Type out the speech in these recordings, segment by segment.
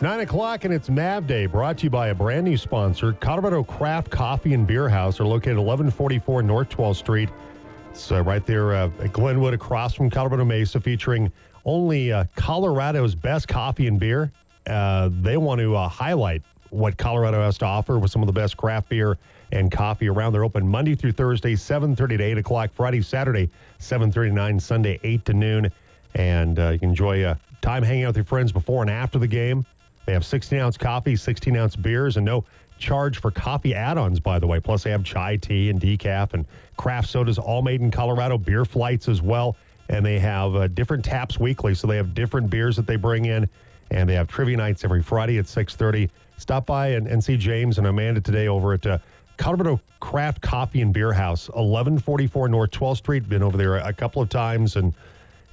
It's 9 o'clock and it's Mav Day, brought to you by a brand new sponsor, Colorado Craft Coffee and Beer House. They're located 1144 North 12th Street. It's uh, right there uh, at Glenwood across from Colorado Mesa, featuring only uh, Colorado's best coffee and beer. Uh, they want to uh, highlight what Colorado has to offer with some of the best craft beer and coffee around. They're open Monday through Thursday, 7.30 to 8 o'clock. Friday, Saturday, 7.30 to 9. Sunday, 8 to noon. And uh, you can enjoy time hanging out with your friends before and after the game. They have 16-ounce coffee, 16-ounce beers, and no charge for coffee add-ons, by the way. Plus, they have chai tea and decaf and craft sodas, all made in Colorado. Beer flights as well. And they have uh, different taps weekly, so they have different beers that they bring in. And they have trivia nights every Friday at 6.30. Stop by and, and see James and Amanda today over at uh, Colorado Craft Coffee and Beer House, 1144 North 12th Street. Been over there a couple of times, and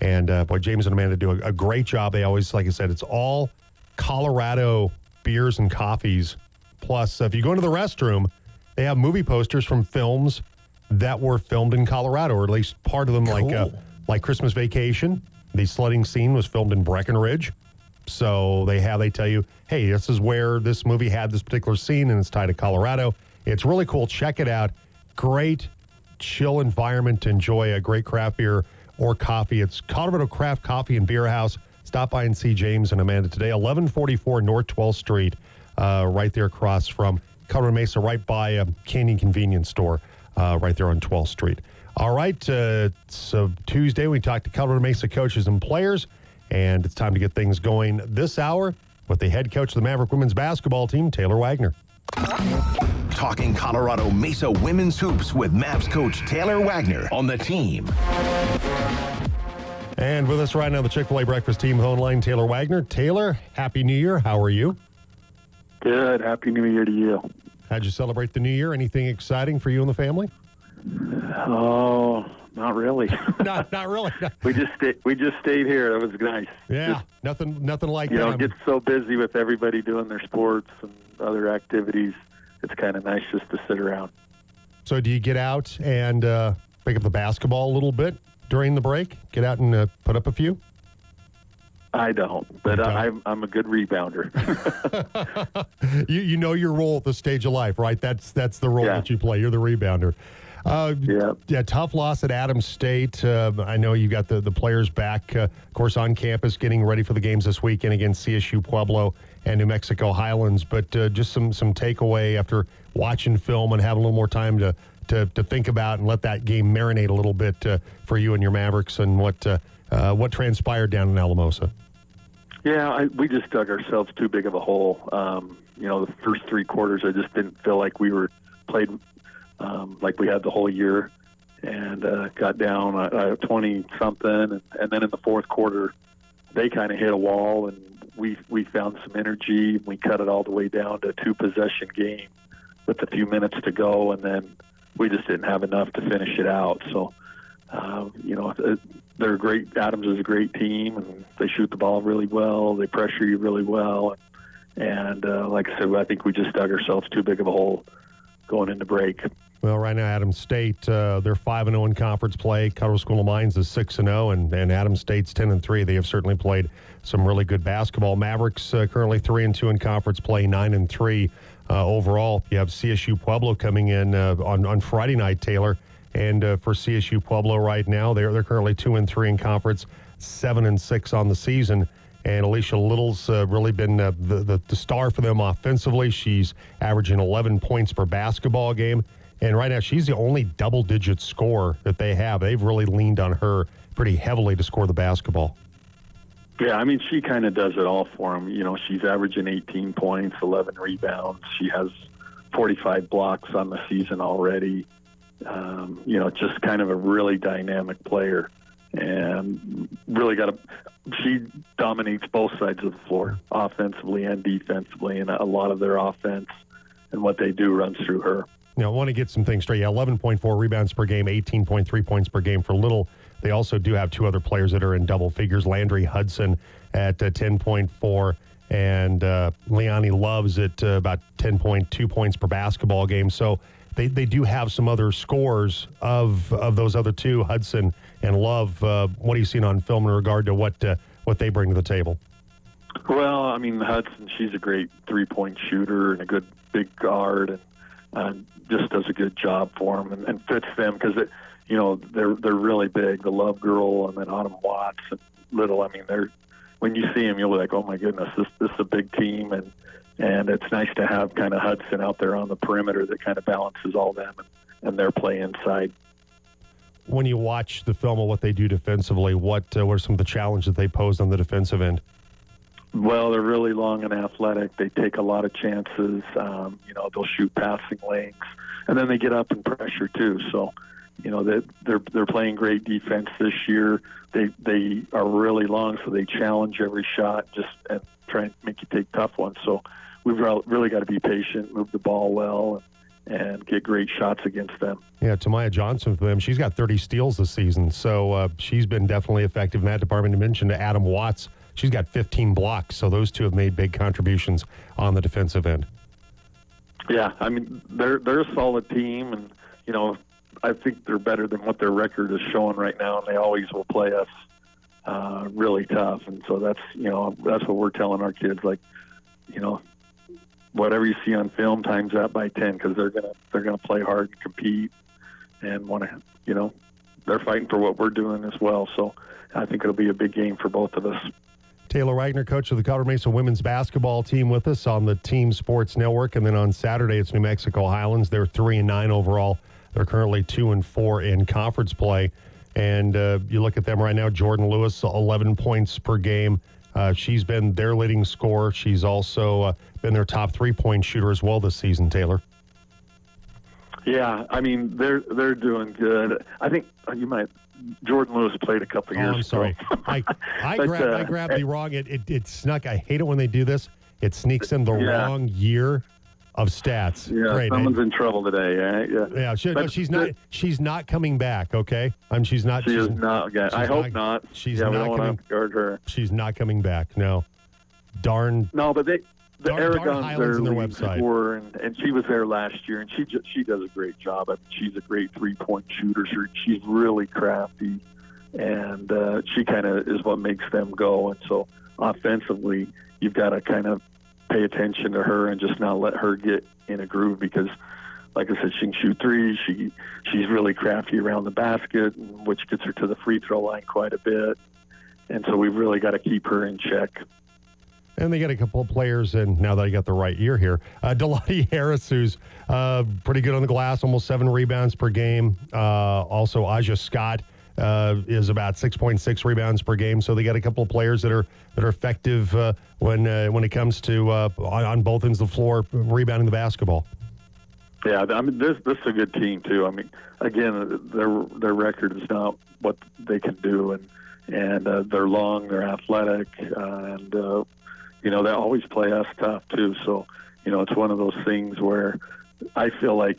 and uh, boy, James and Amanda do a, a, great job. They always, like I said, it's all Colorado beers and coffees. Plus, if you go into the restroom, they have movie posters from films that were filmed in Colorado, or at least part of them, cool. like uh, like Christmas Vacation. The sledding scene was filmed in Breckenridge. So they have they tell you, hey, this is where this movie had this particular scene, and it's tied to Colorado. It's really cool. Check it out. Great, chill environment to enjoy a great craft beer or coffee. It's Colorado Craft Coffee and Beer House. Stop by and see James and Amanda today, 1144 North 12th Street, uh, right there across from Colorado Mesa, right by a Canyon Convenience Store, uh, right there on 12th Street. All right, uh, so Tuesday we talked to Colorado Mesa coaches and players, and it's time to get things going this hour with the head coach of the Maverick women's basketball team, Taylor Wagner. Talking Colorado Mesa women's hoops with Mavs coach Taylor Wagner on the team. And with us right now, the Chick fil A breakfast team phone line, Taylor Wagner. Taylor, Happy New Year. How are you? Good. Happy New Year to you. How'd you celebrate the New Year? Anything exciting for you and the family? Oh, not really. not, not really. we just stayed. We just stayed here. It was nice. Yeah, just, nothing, nothing like you that. You know, get so busy with everybody doing their sports and other activities. It's kind of nice just to sit around. So, do you get out and uh, pick up the basketball a little bit? During the break? Get out and uh, put up a few? I don't, but don't. I'm I'm a good rebounder. you you know your role at the stage of life, right? That's that's the role yeah. that you play. You're the rebounder. Uh, yeah. yeah, tough loss at Adams State. Uh, I know you got the, the players back, uh, of course, on campus getting ready for the games this weekend against CSU Pueblo and New Mexico Highlands. But uh, just some some takeaway after watching film and having a little more time to to, to think about and let that game marinate a little bit uh, for you and your Mavericks and what uh, uh, what transpired down in Alamosa? Yeah, I, we just dug ourselves too big of a hole. Um, you know, the first three quarters, I just didn't feel like we were played um, like we had the whole year, and uh, got down uh, twenty something, and, and then in the fourth quarter, they kind of hit a wall, and we we found some energy. We cut it all the way down to a two possession game with a few minutes to go, and then we just didn't have enough to finish it out. So, uh, you know, they're great. Adams is a great team, and they shoot the ball really well. They pressure you really well, and uh, like I said, I think we just dug ourselves too big of a hole going into break. Well, right now, Adams State uh, they're five and zero oh in conference play. Colorado School of Mines is six and zero, oh, and and Adams State's ten and three. They have certainly played some really good basketball. Mavericks uh, currently three and two in conference play, nine and three overall. You have CSU Pueblo coming in uh, on on Friday night, Taylor, and uh, for CSU Pueblo right now, they're they're currently two and three in conference, seven and six on the season. And Alicia Little's uh, really been uh, the, the, the star for them offensively. She's averaging 11 points per basketball game. And right now, she's the only double digit scorer that they have. They've really leaned on her pretty heavily to score the basketball. Yeah, I mean, she kind of does it all for him. You know, she's averaging 18 points, 11 rebounds. She has 45 blocks on the season already. Um, you know, just kind of a really dynamic player, and really got a. She dominates both sides of the floor, offensively and defensively, and a lot of their offense and what they do runs through her. Now, I want to get some things straight. Yeah, 11.4 rebounds per game, 18.3 points per game for Little. They also do have two other players that are in double figures Landry Hudson at uh, 10.4 and uh, Leonie Loves at uh, about 10.2 points per basketball game. So they, they do have some other scores of of those other two, Hudson and Love. Uh, what are you seeing on film in regard to what uh, what they bring to the table? Well, I mean Hudson, she's a great three-point shooter and a good big guard, and uh, just does a good job for them and, and fits them because it, you know, they're they're really big. The Love Girl and then Autumn Watts and Little. I mean, they're when you see them, you'll be like, oh my goodness, this this is a big team, and and it's nice to have kind of Hudson out there on the perimeter that kind of balances all them and, and their play inside. When you watch the film of what they do defensively, what uh, what are some of the challenges that they pose on the defensive end? Well, they're really long and athletic. They take a lot of chances. Um, you know, they'll shoot passing lanes, and then they get up and pressure too. So, you know, they, they're they're playing great defense this year. They they are really long, so they challenge every shot, just and try and make you take tough ones. So, we've really got to be patient, move the ball well, and, and get great shots against them. Yeah, Tamaya Johnson for them. She's got 30 steals this season, so uh, she's been definitely effective in that department. You mentioned Adam Watts She's got 15 blocks, so those two have made big contributions on the defensive end. Yeah, I mean they're they're a solid team, and you know I think they're better than what their record is showing right now, and they always will play us uh, really tough. And so that's you know that's what we're telling our kids, like you know whatever you see on film times that by 10 because they're gonna they're gonna play hard and compete and want to you know they're fighting for what we're doing as well. So I think it'll be a big game for both of us. Taylor Wagner, coach of the Colorado Mesa women's basketball team, with us on the Team Sports Network. And then on Saturday, it's New Mexico Highlands. They're three and nine overall. They're currently two and four in conference play. And uh, you look at them right now. Jordan Lewis, 11 points per game. Uh, she's been their leading scorer. She's also uh, been their top three point shooter as well this season. Taylor. Yeah, I mean they're they're doing good. I think you might Jordan Lewis played a couple oh, years. I'm sorry. I I, but, grabbed, uh, I grabbed the wrong. It, it, it snuck. I hate it when they do this. It sneaks in the yeah. wrong year of stats. Yeah, Great. someone's I, in trouble today. Right? Yeah, yeah. She, no, she's not. She's not coming back. Okay, I'm. She's not. She she's, is not. Okay. I hope not. She's yeah, not coming. guard her. She's not coming back. No. Darn. No, but they the Aragons their, their website. And, and she was there last year, and she just, she does a great job. I mean, she's a great three point shooter. She's really crafty, and uh, she kind of is what makes them go. And so offensively, you've got to kind of pay attention to her and just not let her get in a groove because, like I said, she can shoot threes. She she's really crafty around the basket, which gets her to the free throw line quite a bit. And so we've really got to keep her in check. And they got a couple of players and now that I got the right year here. Uh, Delati Harris, who's uh, pretty good on the glass, almost seven rebounds per game. Uh, also, Aja Scott uh, is about 6.6 rebounds per game. So they got a couple of players that are that are effective uh, when uh, when it comes to on, on, both ends of the floor rebounding the basketball. Yeah, I mean this this is a good team too. I mean, again, their their record is not what they can do, and and they're long, they're athletic, and you know, they always play us tough too. So, you know, it's one of those things where I feel like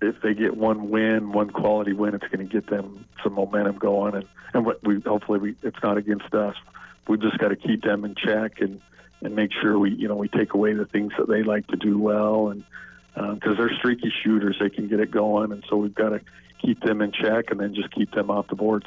if they get one win, one quality win, it's going to get them some momentum going. And and what we hopefully we it's not against us. We've just got to keep them in check and and make sure we you know we take away the things that they like to do well and because uh, they're streaky shooters, they can get it going, and so we've got to keep them in check and then just keep them off the boards.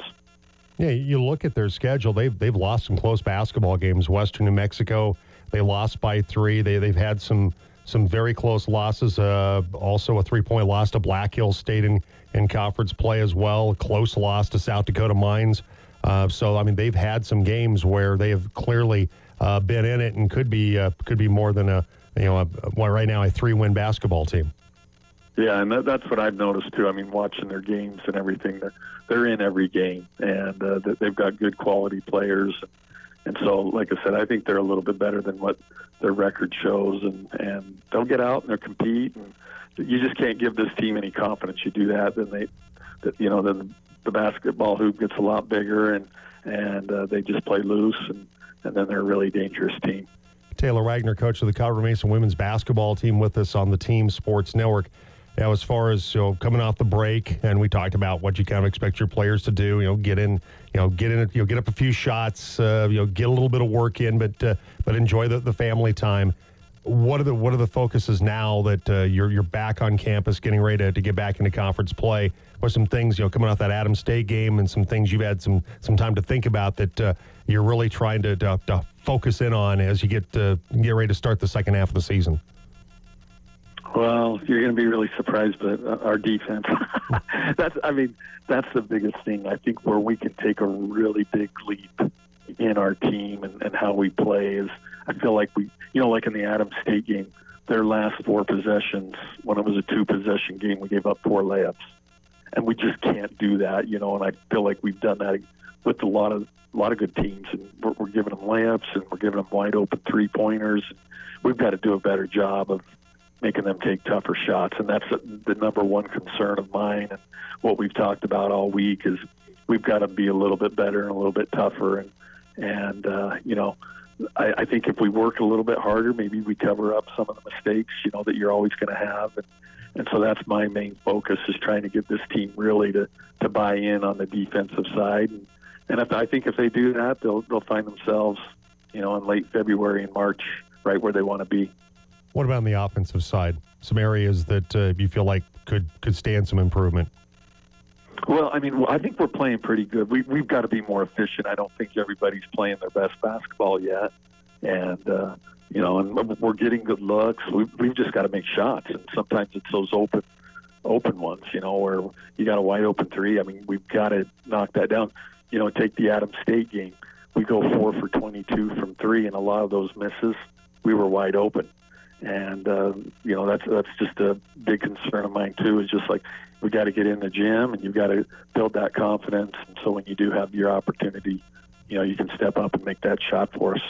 Yeah, you look at their schedule. They've they've lost some close basketball games. Western New Mexico, they lost by three. They they've had some some very close losses. Uh, also, a three point loss to Black Hills State in, in conference play as well. Close loss to South Dakota Mines. Uh, so I mean, they've had some games where they have clearly uh, been in it and could be uh, could be more than a you know a, well, right now a three win basketball team. Yeah, and that, that's what I've noticed too. I mean, watching their games and everything, they're they're in every game, and uh, they've got good quality players. And so, like I said, I think they're a little bit better than what their record shows, and and they'll get out and they'll compete. And you just can't give this team any confidence. You do that, then they, that you know, then the basketball hoop gets a lot bigger, and and uh, they just play loose, and and then they're a really dangerous team. Taylor Wagner, coach of the Colorado Mesa women's basketball team, with us on the Team Sports Network know, as far as you know, coming off the break, and we talked about what you kind of expect your players to do. You know, get in, you know, get in, you know, get up a few shots, uh, you know, get a little bit of work in, but uh, but enjoy the, the family time. what are the what are the focuses now that uh, you're you're back on campus, getting ready to, to get back into conference play? What some things you know coming off that Adams State game, and some things you've had some some time to think about that uh, you're really trying to, to, to focus in on as you get uh, get ready to start the second half of the season? Well, you're going to be really surprised, but uh, our defense. that's, I mean, that's the biggest thing. I think where we can take a really big leap in our team and, and how we play is I feel like we, you know, like in the Adams State game, their last four possessions, when it was a two possession game, we gave up four layups. And we just can't do that, you know, and I feel like we've done that with a lot of a lot of good teams, and we're, we're giving them layups and we're giving them wide open three pointers. We've got to do a better job of making them take tougher shots, and that's the number one concern of mine. And what we've talked about all week is we've got to be a little bit better and a little bit tougher. And and uh, you know, I, I think if we work a little bit harder, maybe we cover up some of the mistakes you know that you're always going to have. And and so that's my main focus is trying to get this team really to to buy in on the defensive side. And, and if, I think if they do that, they'll they'll find themselves, you know, in late February and March, right where they want to be. What about on the offensive side? Some areas that uh, you feel like could could stand some improvement. Well, I mean, I think we're playing pretty good. We, we've got to be more efficient. I don't think everybody's playing their best basketball yet, and uh, you know, and we're getting good looks. We've, we've just got to make shots, and sometimes it's those open open ones, you know, where you got a wide open three. I mean, we've got to knock that down. You know, take the Adam State game. We go four for 22 from three, and a lot of those misses, we were wide open and uh, you know that's that's just a big concern of mine too. Is just like we got to get in the gym and you've got to build that confidence. So when you do have your opportunity, you know you can step up and make that shot for us.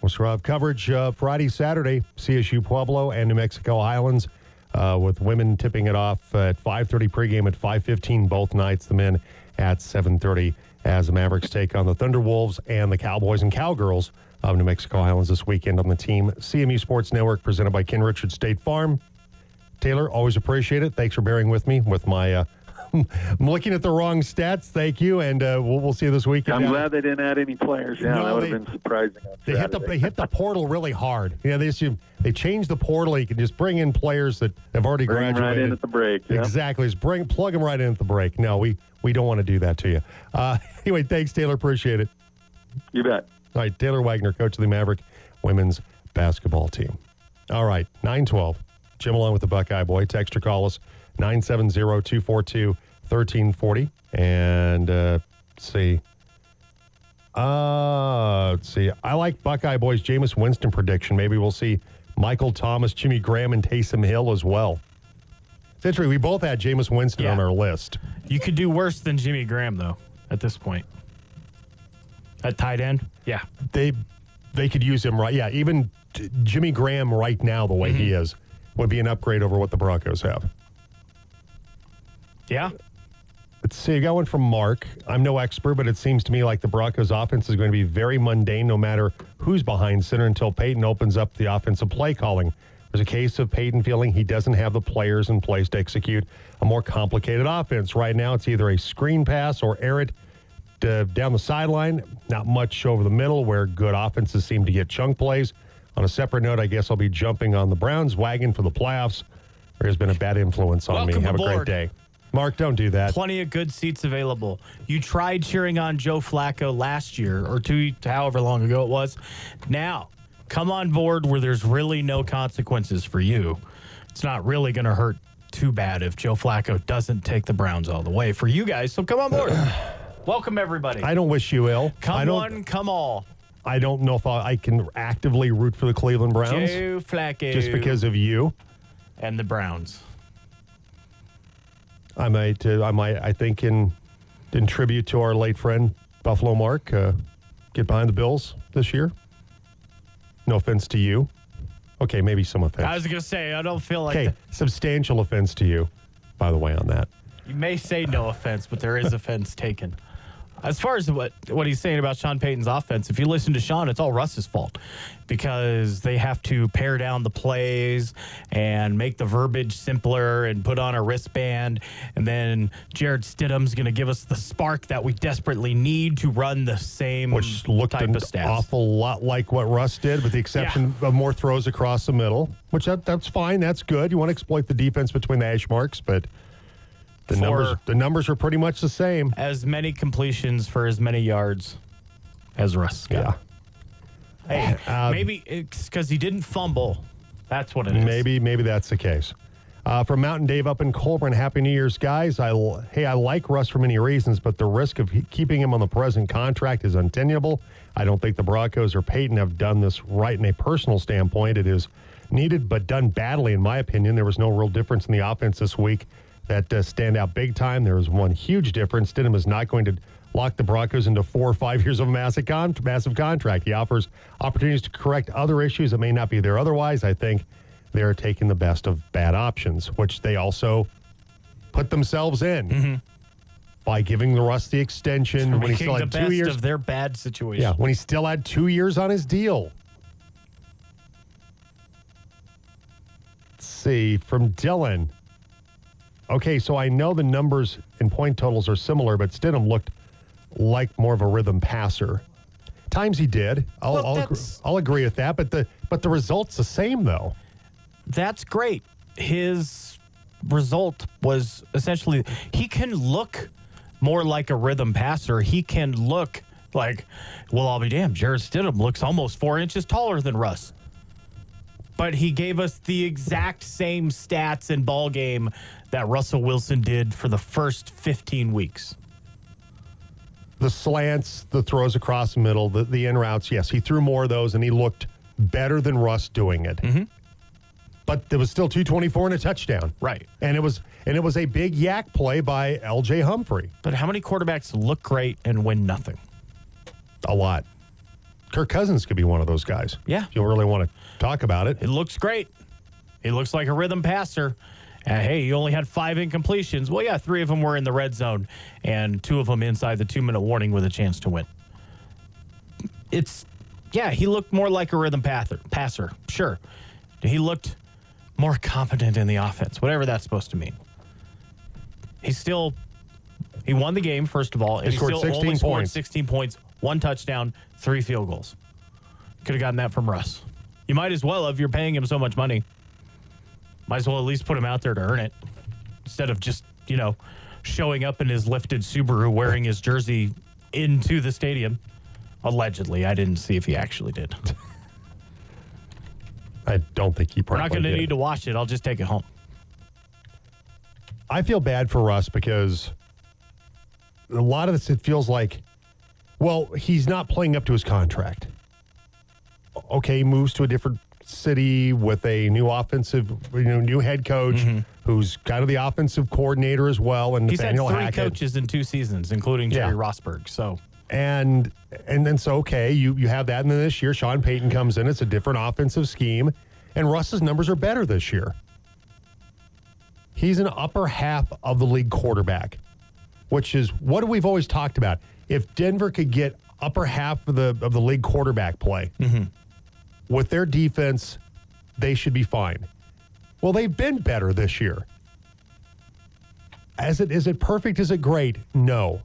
We'll have coverage uh, Friday, Saturday, CSU Pueblo and New Mexico Highlands, uh, with women tipping it off at 5:30 pregame at 5:15 both nights. The men at 7:30 as the Mavericks take on the Thunderwolves and the Cowboys and Cowgirls of New Mexico Highlands this weekend on the team. CMU Sports Network presented by Ken Richard State Farm. Taylor, always appreciate it. Thanks for bearing with me with my. Uh, I'm looking at the wrong stats. Thank you, and uh, we'll, we'll see you this weekend. I'm glad they didn't add any players. Yeah, no, that would have been surprising. They hit the they hit the portal really hard. Yeah, they assume, they changed the portal. You can just bring in players that have already bring graduated. right in at the break. Yeah. Exactly. Just bring plug them right in at the break. No, we we don't want to do that to you. Uh, anyway, thanks, Taylor. Appreciate it. You bet. All right, Taylor Wagner, coach of the Maverick women's basketball team. All right, 912. Jim along with the Buckeye Boy. Text or call us 970 242 1340. And uh, let's see. Uh, let's see. I like Buckeye Boy's Jameis Winston prediction. Maybe we'll see Michael Thomas, Jimmy Graham, and Taysom Hill as well. Interesting. We both had Jameis Winston yeah. on our list. You could do worse than Jimmy Graham, though, at this point. At tight end? Yeah. They they could use him right. Yeah, even Jimmy Graham right now, the way mm-hmm. he is, would be an upgrade over what the Broncos have. Yeah. Let's see. I got one from Mark. I'm no expert, but it seems to me like the Broncos offense is going to be very mundane no matter who's behind center until Payton opens up the offensive play calling. There's a case of Payton feeling he doesn't have the players in place to execute a more complicated offense. Right now, it's either a screen pass or air it uh, down the sideline, not much over the middle where good offenses seem to get chunk plays. On a separate note, I guess I'll be jumping on the Browns wagon for the playoffs. There has been a bad influence on Welcome me. Have aboard. a great day. Mark, don't do that. Plenty of good seats available. You tried cheering on Joe Flacco last year or two, however long ago it was. Now, come on board where there's really no consequences for you. It's not really going to hurt too bad if Joe Flacco doesn't take the Browns all the way for you guys. So come on board. Welcome, everybody. I don't wish you ill. Come one, come all. I don't know if I, I, can actively root for the Cleveland Browns. Joe Flacco. Just because of you. And the Browns. I might, uh, I might, I think in, in tribute to our late friend, Buffalo Mark, uh, get behind the Bills this year. No offense to you. Okay, maybe some offense. I was going to say, I don't feel like. Okay, substantial offense to you, by the way, on that. You may say no offense, but there is offense taken. As far as what what he's saying about Sean Payton's offense, if you listen to Sean, it's all Russ's fault because they have to pare down the plays and make the verbiage simpler and put on a wristband, and then Jarrett Stidham's going to give us the spark that we desperately need to run the same which looked type an of stats. awful lot like what Russ did, with the exception of more throws across the middle, which that, that's fine. That's good. You want to exploit the defense between the hash marks, but the numbers the numbers are pretty much the same. As many completions for as many yards as Russ got. Yeah. Hey, Uh, maybe it's because he didn't fumble. That's what it is. Maybe, maybe that's the case. Uh, from Mountain Dave up in Collbran, Happy New Year's, guys. I hey, I like Russ for many reasons, but the risk of he- keeping him on the present contract is untenable. I don't think the Broncos or Payton have done this right in a personal standpoint. It is needed, but done badly, in my opinion. There was no real difference in the offense this week that uh, stand out big time. There was one huge difference. Stidham is not going to lock the Broncos into four or five years of a massive, con- massive contract. He offers opportunities to correct other issues that may not be there otherwise. I think they're taking the best of bad options, which they also put themselves in by giving the Rusty extension when he still the had two years. of their bad situation. yeah, when he still had two years on his deal. Let's see from Dylan. Okay, so I know the numbers and point totals are similar, but Stidham looked like more of a rhythm passer. Times he did. I'll, Well, I'll, agree, that's- I'll agree with that, but the but the result's the same though. That's great. His result was essentially he can look more like a rhythm passer. He can look like, well, I'll be damned. Jarrett Stidham looks almost four inches taller than Russ. But he gave us the exact same stats and ball game that Russell Wilson did for the first 15 weeks. the slants, the throws across the middle, the, the in routes. Yes, he threw more of those and he looked better than Russ doing it. Mm-hmm. But there was still 224 and a touchdown. Right. And it was and it was a big yak play by LJ Humphrey. But how many quarterbacks look great and win nothing? A lot. Kirk Cousins could be one of those guys. Yeah. If you really want to talk about it. It looks great. He looks like a rhythm passer. Uh, hey, you only had five incompletions. Well, yeah, three of them were in the red zone, and two of them inside the two minute warning with a chance to win. It's, yeah, he looked more like a rhythm passer. Passer, sure. He looked more competent in the offense, whatever that's supposed to mean. He still, he won the game first of all, and He he, scored still 16 only scored points. 16 points, one touchdown, three field goals. Could have gotten that from Russ. You might as well if you're paying him so much money. Might as well at least put him out there to earn it instead of just, you know, showing up in his lifted Subaru wearing his jersey into the stadium. Allegedly. I didn't see if he actually did. I don't think he probably. We're not going to need to wash it. I'll just take it home. I feel bad for Russ because a lot of this it feels like, well, he's not playing up to his contract. Okay, moves to a different city with a new offensive, you know, new head coach mm-hmm. who's kind of the offensive coordinator as well, and He's had Nathaniel three Hackett. coaches in two seasons, including Jerry Yeah. Rosburg. So and and then so okay, you you have that, and then this year Sean Payton comes in. It's a different offensive scheme, and Russ's numbers are better this year. He's an upper half of the league quarterback, which is what we've always talked about. If Denver could get upper half of the of the league quarterback play mm-hmm. with their defense, they should be fine. Well, they've been better this year. As it is it perfect? Is it great? No.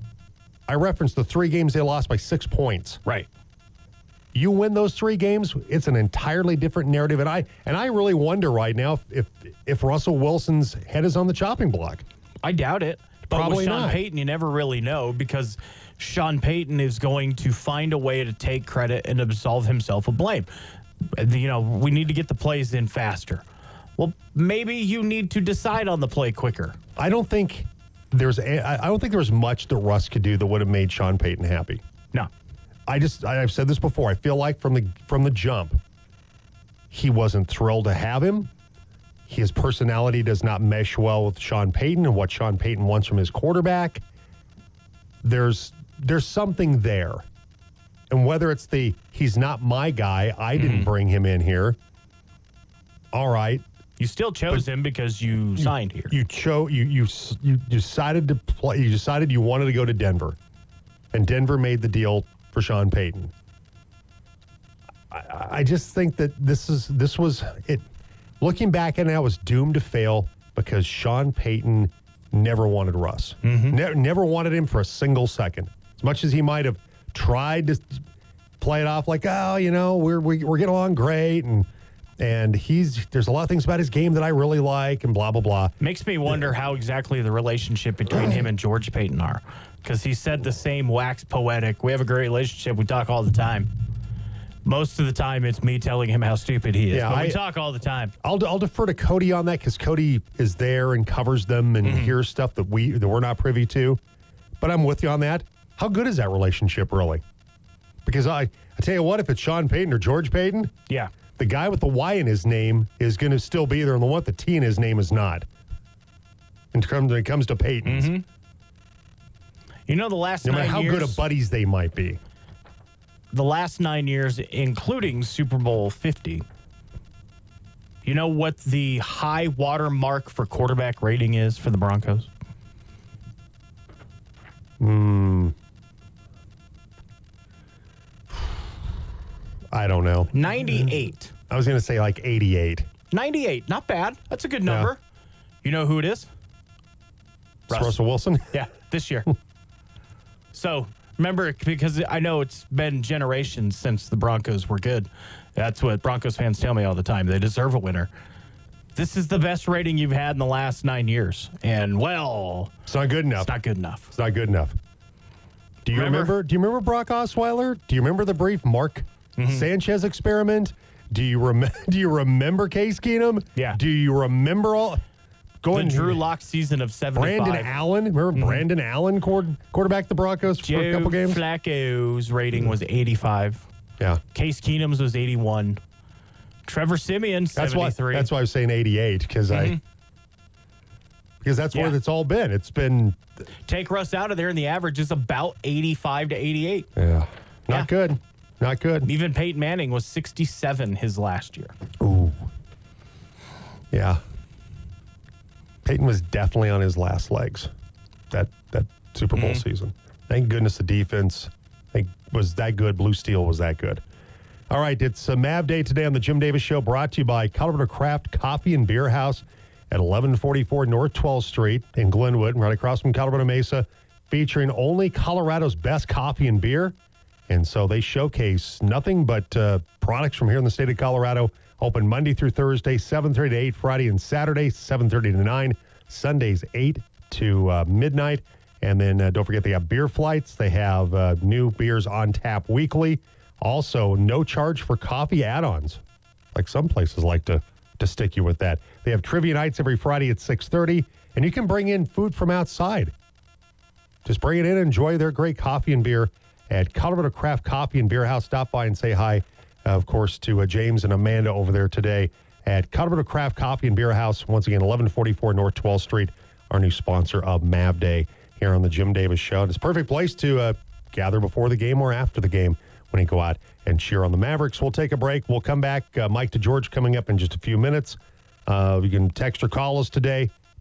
I referenced the three games they lost by six points. right. You win those three games, it's an entirely different narrative. And I and I really wonder right now if if, if Russell Wilson's head is on the chopping block. I doubt it. But Probably with Sean not. Payton, you never really know because Sean Payton is going to find a way to take credit and absolve himself of blame. You know, we need to get the plays in faster. Well, maybe you need to decide on the play quicker. I don't think there's a, I don't think there was much that Russ could do that would have made Sean Payton happy. No. I just I've said this before. I feel like from the from the jump, he wasn't thrilled to have him. His personality does not mesh well with Sean Payton and what Sean Payton wants from his quarterback. There's there's something there. And whether it's the he's not my guy, I didn't hmm. bring him in here. All right. You still chose him because you signed here. You chose you you s- you decided to play you decided you wanted to go to Denver. and Denver made the deal for Sean Payton. I, I just think that this is this was it. Looking back at it, I was doomed to fail because Sean Payton never wanted Russ. Mm-hmm. Ne- never wanted him for a single second. As much as he might have tried to play it off like, oh, you know, we're we, we're getting along great, and and he's there's a lot of things about his game that I really like, and blah blah blah. Makes me wonder how exactly the relationship between him and George Paton are. Because he said the same wax poetic. We have a great relationship. We talk all the time. Most of the time, it's me telling him how stupid he is. Yeah, but I- we talk all the time. I'll, I'll defer to Cody on that because Cody is there and covers them and mm-hmm. hears stuff that we that we're not privy to. But I'm with you on that. How good is that relationship really? Because I, I tell you what, if it's Sean Payton or George Paton, Yeah. the guy with the Y in his name is going to still be there, and the one with the T in his name is not. In terms when it comes to Paytons, mm-hmm. You know, the last no matter how years, good of buddies they might be. the last nine years, including Super Bowl 50, you know what the high water mark for quarterback rating is for the Broncos? Hmm. I don't know. 98. I was going to say like 88. 98. Not bad. That's a good number. You know who it is? It's Russ. Russell Wilson. Yeah, this year. so remember, because I know it's been generations since the Broncos were good. That's what Broncos fans tell me all the time. They deserve a winner. This is the best rating you've had in the last nine years. And, well, It's not good enough. it's not good enough. It's not good enough. Do you Remember- remember? do you remember Brock Osweiler? Do you remember the brief Mark Mm-hmm. Sanchez experiment? Do you rem- do you remember Case Keenum? Yeah. Do you remember all The going Drew Lock season of seven. Brandon Allen? Remember Brandon Allen quarter, quarterback the Broncos for a couple games? Flacco's rating was 85. yeah. Case Keenum's was 81. Trevor Siemian, That's why 73. that's why I was saying 88 because I because that's where Mm-hmm. It's all been. It's been Take Russ out of there, and the average is about 85 to 88. yeah. Not Yeah. good. Not good. Even Peyton Manning was 67 his last year. Ooh. Yeah. Peyton was definitely on his last legs that that Super Bowl mm-hmm. season. Thank goodness the defense was that good. Blue Steel was that good. All right, it's a Mav Day today on the Jim Davis Show, brought to you by Colorado Craft Coffee and Beer House at 1144 North 12th Street in Glenwood, right across from Colorado Mesa, featuring only Colorado's best coffee and beer. And so they showcase nothing but uh, products from here in the state of Colorado. Open Monday through Thursday, 7:30 to 8. Friday and Saturday, 7:30 to 9. Sundays, 8 to uh, midnight. And then uh, don't forget they have beer flights. They have uh, new beers on tap weekly. Also, no charge for coffee add-ons, like some places like to to stick you with that. They have trivia nights every Friday at 6:30, and you can bring in food from outside. Just bring it in enjoy their great coffee and beer at Colorado Craft Coffee and Beer House. Stop by and say hi, uh, of course, to uh, James and Amanda over there today at Colorado Craft Coffee and Beer House. Once again, 1144 North 12th Street, our new sponsor of Mav Day here on the Jim Davis Show. And it's a perfect place to uh, gather before the game or after the game when you go out and cheer on the Mavericks. We'll take a break. We'll come back. Uh, Mike to George coming up in just a few minutes. Uh, you can text or call us today.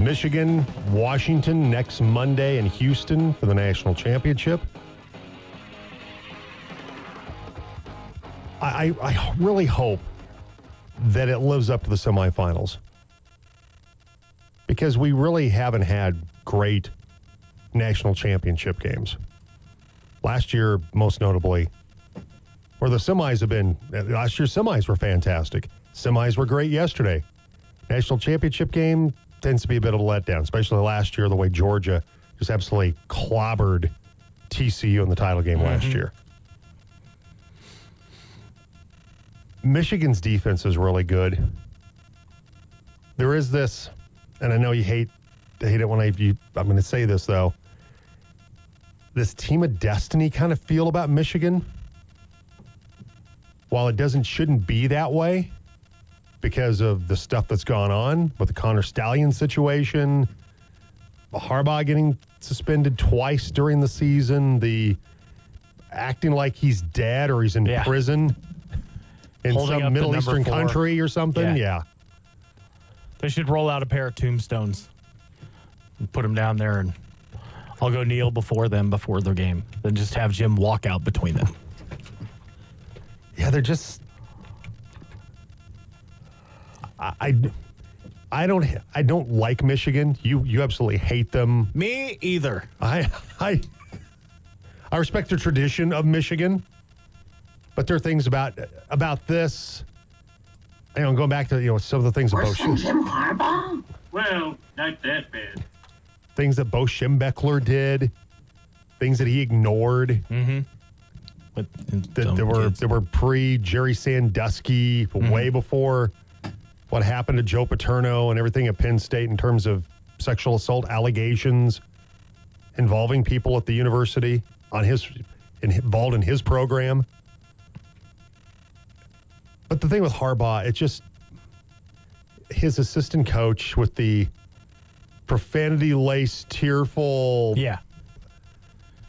Michigan, Washington next Monday in Houston for the national championship. I, I really hope that it lives up to the semifinals because we really haven't had great national championship games. Last year, most notably, where the semis have been. Last year's semis were fantastic. Semis were great yesterday. National championship game tends to be a bit of a letdown, especially last year, the way Georgia just absolutely clobbered TCU in the title game last mm-hmm. year. Michigan's defense is really good. There is this, and I know you hate hate it when I you, I'm going to say this though. this team of destiny kind of feel about Michigan. While it doesn't shouldn't be that way because of the stuff that's gone on with the Connor Stallion situation, Harbaugh getting suspended twice during the season, the acting like he's dead or he's in Yeah. prison in Holding some Middle Eastern four. country or something. Yeah. yeah. They should roll out a pair of tombstones and put them down there, and I'll go kneel before them before their game. Then just have Jim walk out between them. Yeah, they're just. I, I, I don't. I don't like Michigan. You you absolutely hate them. Me either. I I I respect the tradition of Michigan, but there are things about about this. You know, going back to you know some of the things about Worse than Jim Harbaugh? Well, not that bad. things that Bo Schembechler did, things that he ignored. But that, some that were kids- that were pre Jerry Sandusky, Mm-hmm. way before what happened to Joe Paterno and everything at Penn State in terms of sexual assault allegations involving people at the university on his involved in his program. But the thing with Harbaugh, it just his assistant coach with the profanity laced, tearful yeah.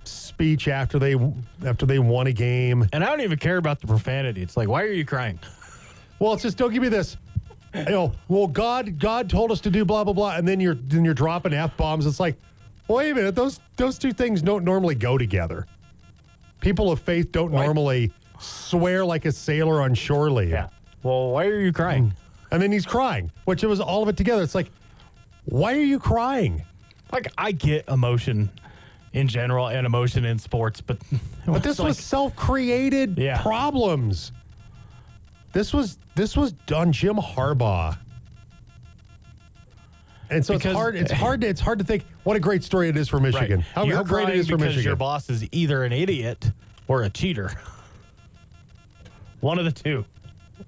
speech after they after they won a game. And I don't even care about the profanity. It's like, why are you crying? Well, it's just don't give me this. You know, well, God, God told us to do blah blah blah, and then you're then you're dropping f bombs. It's like, wait a minute, those those two things don't normally go together. People of faith don't Why- normally swear like a sailor on shore leave. Well, why are you crying? Mm. and then he's crying, which it was all of it together. It's like, why are you crying? Like, I get emotion in general and emotion in sports, but But this was self-created Yeah. problems. This was this was on Jim Harbaugh. And so Because- it's hard. It's hard. To, it's hard to think what a great story it is for Michigan. Right. How, how great it is for because Michigan. your boss is either an idiot or a cheater. One of the two,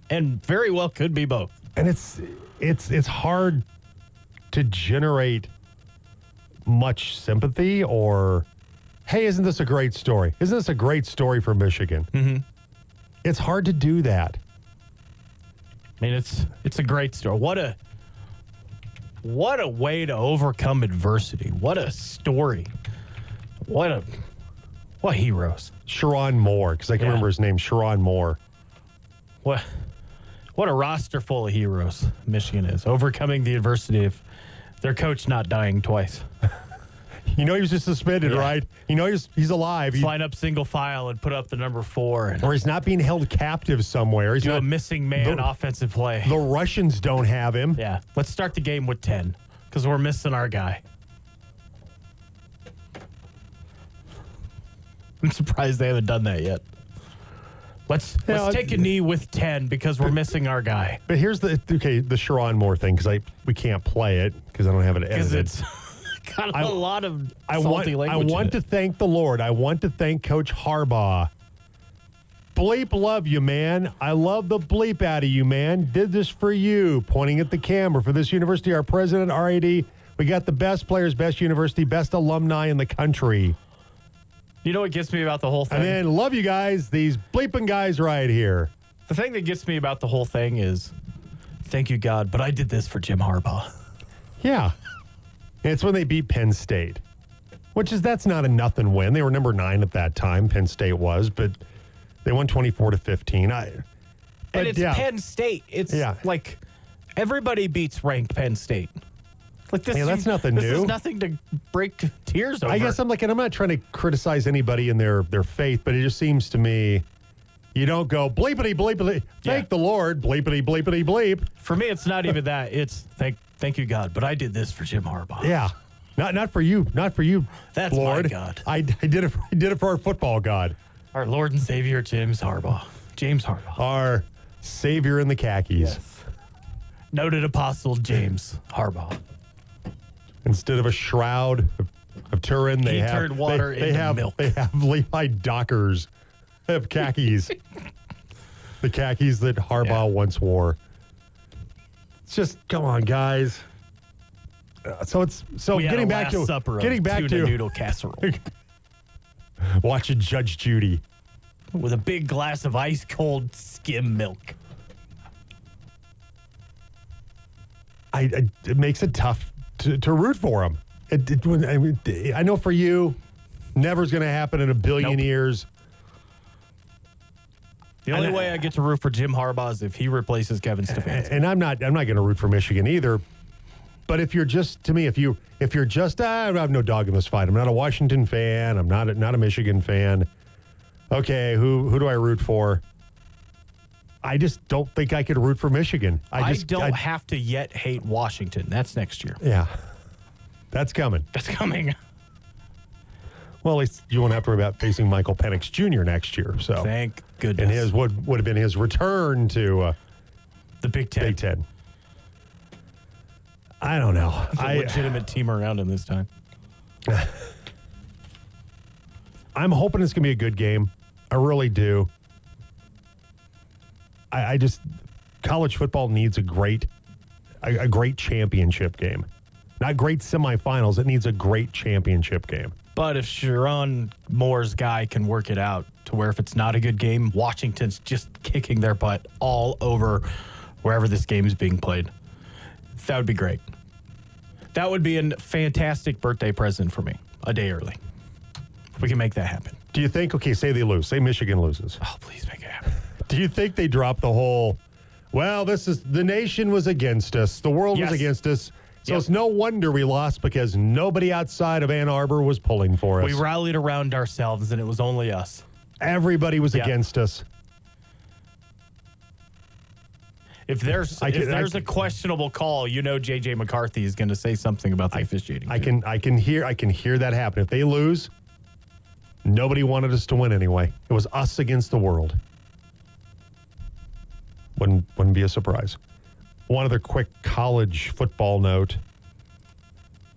and very well could be both. and it's it's it's hard to generate much sympathy or hey isn't this a great story isn't this a great story for michigan mm-hmm. it's hard to do that I mean, it's it's a great story. What a what a way to overcome adversity. What a story. What a what heroes. Sherrone Moore because i can Yeah. remember his name Sherrone Moore What what a roster full of heroes Michigan is. Overcoming the adversity of their coach not dying twice. you know he was just suspended Yeah. right you know he's he's alive He- Line up single file and put up the number four and or he's not being held captive somewhere he's do a missing man the- offensive play. the russians don't have him Yeah. Let's start the game with 10 because we're missing our guy. I'm surprised they haven't done that yet. Let's let's take a knee with 10 because we're missing our guy. but here's the okay the Sherrone Moore thing because i we can't play it because i don't have it Because edited it's got a I- lot of I want, salty I language. in want it. to thank the Lord. I want to thank Coach Harbaugh. Bleep love you, man. I love the bleep out of you, man. Did this for you. Pointing at the camera for this university, our president, RAD. We got the best players, best university, best alumni in the country. You know what gets me about the whole thing? And then love you guys, these bleeping guys right here. the thing that gets me about the whole thing is thank you, God, but I did this for Jim Harbaugh. Yeah. It's when they beat Penn State, which is that's not a nothing win. They were number nine at that time. Penn State was, but they won twenty four to fifteen. I. And it's yeah. Penn State. It's Yeah. like everybody beats ranked Penn State. Like this, Yeah, that's nothing this new. is nothing to break tears over. I guess I'm like, and I'm not trying to criticize anybody in their their faith, but it just seems to me, you don't go bleepity bleepity. Thank Yeah. the Lord, bleepity bleepity bleep. for me, it's not even that. It's thank thank you, God, but I did this for Jim Harbaugh. Yeah, not not for you, not for you. That's my Lord. God. I, I did it. For, I did it for our football God, Our Lord and Savior James Harbaugh. James Harbaugh. our Savior in the khakis. Noted apostle James Harbaugh. Instead of a shroud of, of Turin, they He have turned water they, they have milk. they have Levi Dockers of khakis. the khakis that Harbaugh Yeah. once wore. It's just come on, guys. Uh, so it's so we getting back to supper getting back to noodle casserole. watching Judge Judy. with a big glass of ice cold skim milk. I, I it makes it tough to, to root for him. It, it, I, mean, I know for you, never's going to happen in a billion Nope. years. The only And- way I get to root for Jim Harbaugh is if he replaces Kevin Stefanski. And I'm not I'm not going to root for Michigan either. But if you're just to me, if you if you're just ah, I have no dog in this fight. I'm not a Washington fan. I'm not a, not a Michigan fan. Okay, who who do I root for? I just don't think I could root for Michigan. I I, just don't I, have to yet hate Washington. That's next year. yeah, that's coming. That's coming. Well, at least you won't have to worry about facing Michael Penix Jr. next year. So Thank goodness. and his would would have been his return to uh, the Big Ten. Big Ten. I don't know. I, legitimate team around him this time. I'm hoping it's going to be a good game. I really do. I, I just college football needs a great, a, a great championship game. Not great semifinals. It needs a great championship game. But if Sherrone Moore's guy can work it out to where if it's not a good game, Washington's just kicking their butt all over wherever this game is being played. That would be great. That would be a fantastic birthday present for me, a day early. We can make that happen. Do you think? Okay, say they lose. Say Michigan loses. Oh, please make it happen. Do you think they drop the whole? Well, this is the nation was against us. The world Yes. was against us. So Yep. it's no wonder we lost because nobody outside of Ann Arbor was pulling for us. We rallied around ourselves and it was only us. Everybody was Yeah. against us. If there's I if can- I there's can- a questionable call, you know JJ McCarthy is going to say something about the officiating. I can I can hear I can hear that happen. If they lose, nobody wanted us to win anyway. It was us against the world. Wouldn't wouldn't be a surprise. One other quick college football note.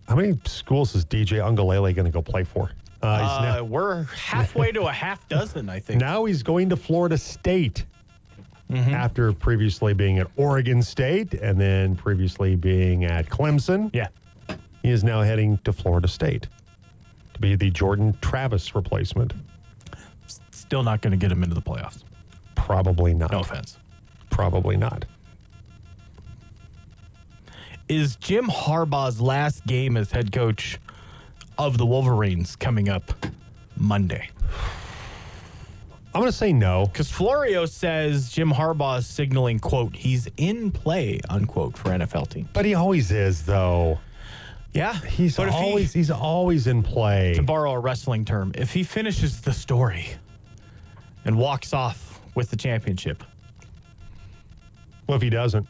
How many schools is DJ Uiagalelei going to go play for? Uh, he's Uh, now, we're halfway to a half dozen, I think. now he's going to Florida State Mm-hmm. after previously being at Oregon State and then previously being at Clemson. Yeah. He is now heading to Florida State to be the Jordan Travis replacement. Still not going to get him into the playoffs. Probably not. No offense. Probably not. Is Jim Harbaugh's last game as head coach of the Wolverines coming up Monday? I'm going to say no. Because Florio says Jim Harbaugh is signaling, quote, he's in play, unquote, for NFL team. But he always is, though. Yeah. He's but if he- always he's always in play. to borrow a wrestling term, if he finishes the story and walks off with the championship, Well, if he doesn't,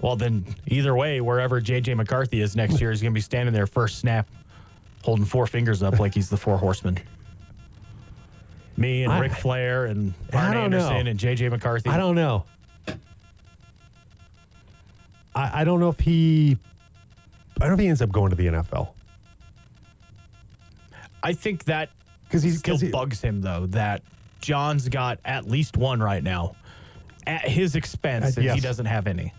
well, then either way, wherever JJ McCarthy is next year, he's going to be standing there first snap, holding four fingers up like he's the four horsemen. Me and I- Ric Flair and Arn don't know. Anderson and JJ McCarthy. I don't know. I, I don't know if he. I don't know if he ends up going to the NFL I think that because he's still he, bugs him though that John's got at least one right now at his expense, Uh, and yes. he doesn't have any.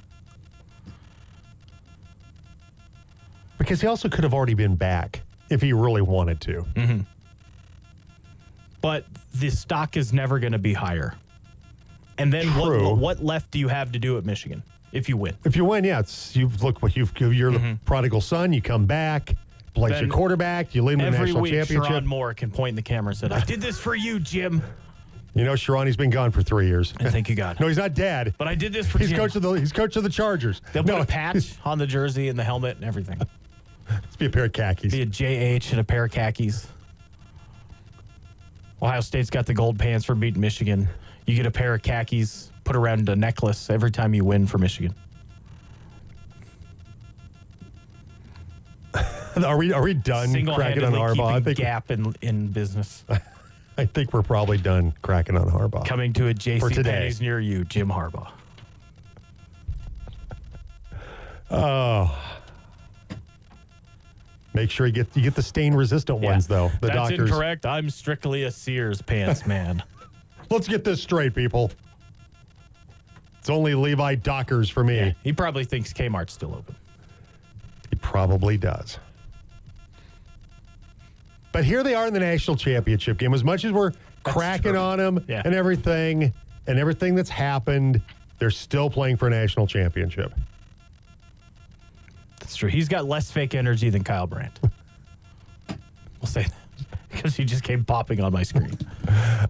Because he also could have already been back if he really wanted to. but the stock is never going to be higher. And then True. what what left do you have to do at Michigan if you win? If you win, yeah, it's you look what you've you're the prodigal son. You come back, plays Mm-hmm. Your quarterback. You lead the national week, championship. Sherrone Moore can point in the camera and say, "I did this for you, Jim." You know, Sherrone, he's been gone for three years. And thank you God. no, he's not dead. But I did this for he's Jim. coach of the he's coach of the Chargers. They'll no, put a patch on the jersey and the helmet and everything. Let's be a pair of khakis. Be a JH and a pair of khakis. Ohio State's got the gold pants for beating Michigan. You get a pair of khakis put around a necklace every time you win for Michigan. Are we are we done cracking on Harbaugh? I think gap in, in business. I think we're probably done cracking on Harbaugh. Coming to a JC. Penney's near you, Jim Harbaugh. Oh. Make sure you get you get the stain resistant ones though. The That's Dockers. incorrect. I'm strictly a Sears pants man. Let's get this straight, people. It's only Levi Dockers for me. He probably thinks Kmart's still open. He probably does. But here they are in the national championship game. As much as we're cracking true. on them Yeah. and everything, and everything that's happened, they're still playing for a national championship. That's true. He's got less fake energy than Kyle Brandt. we'll say that because he just came popping on my screen.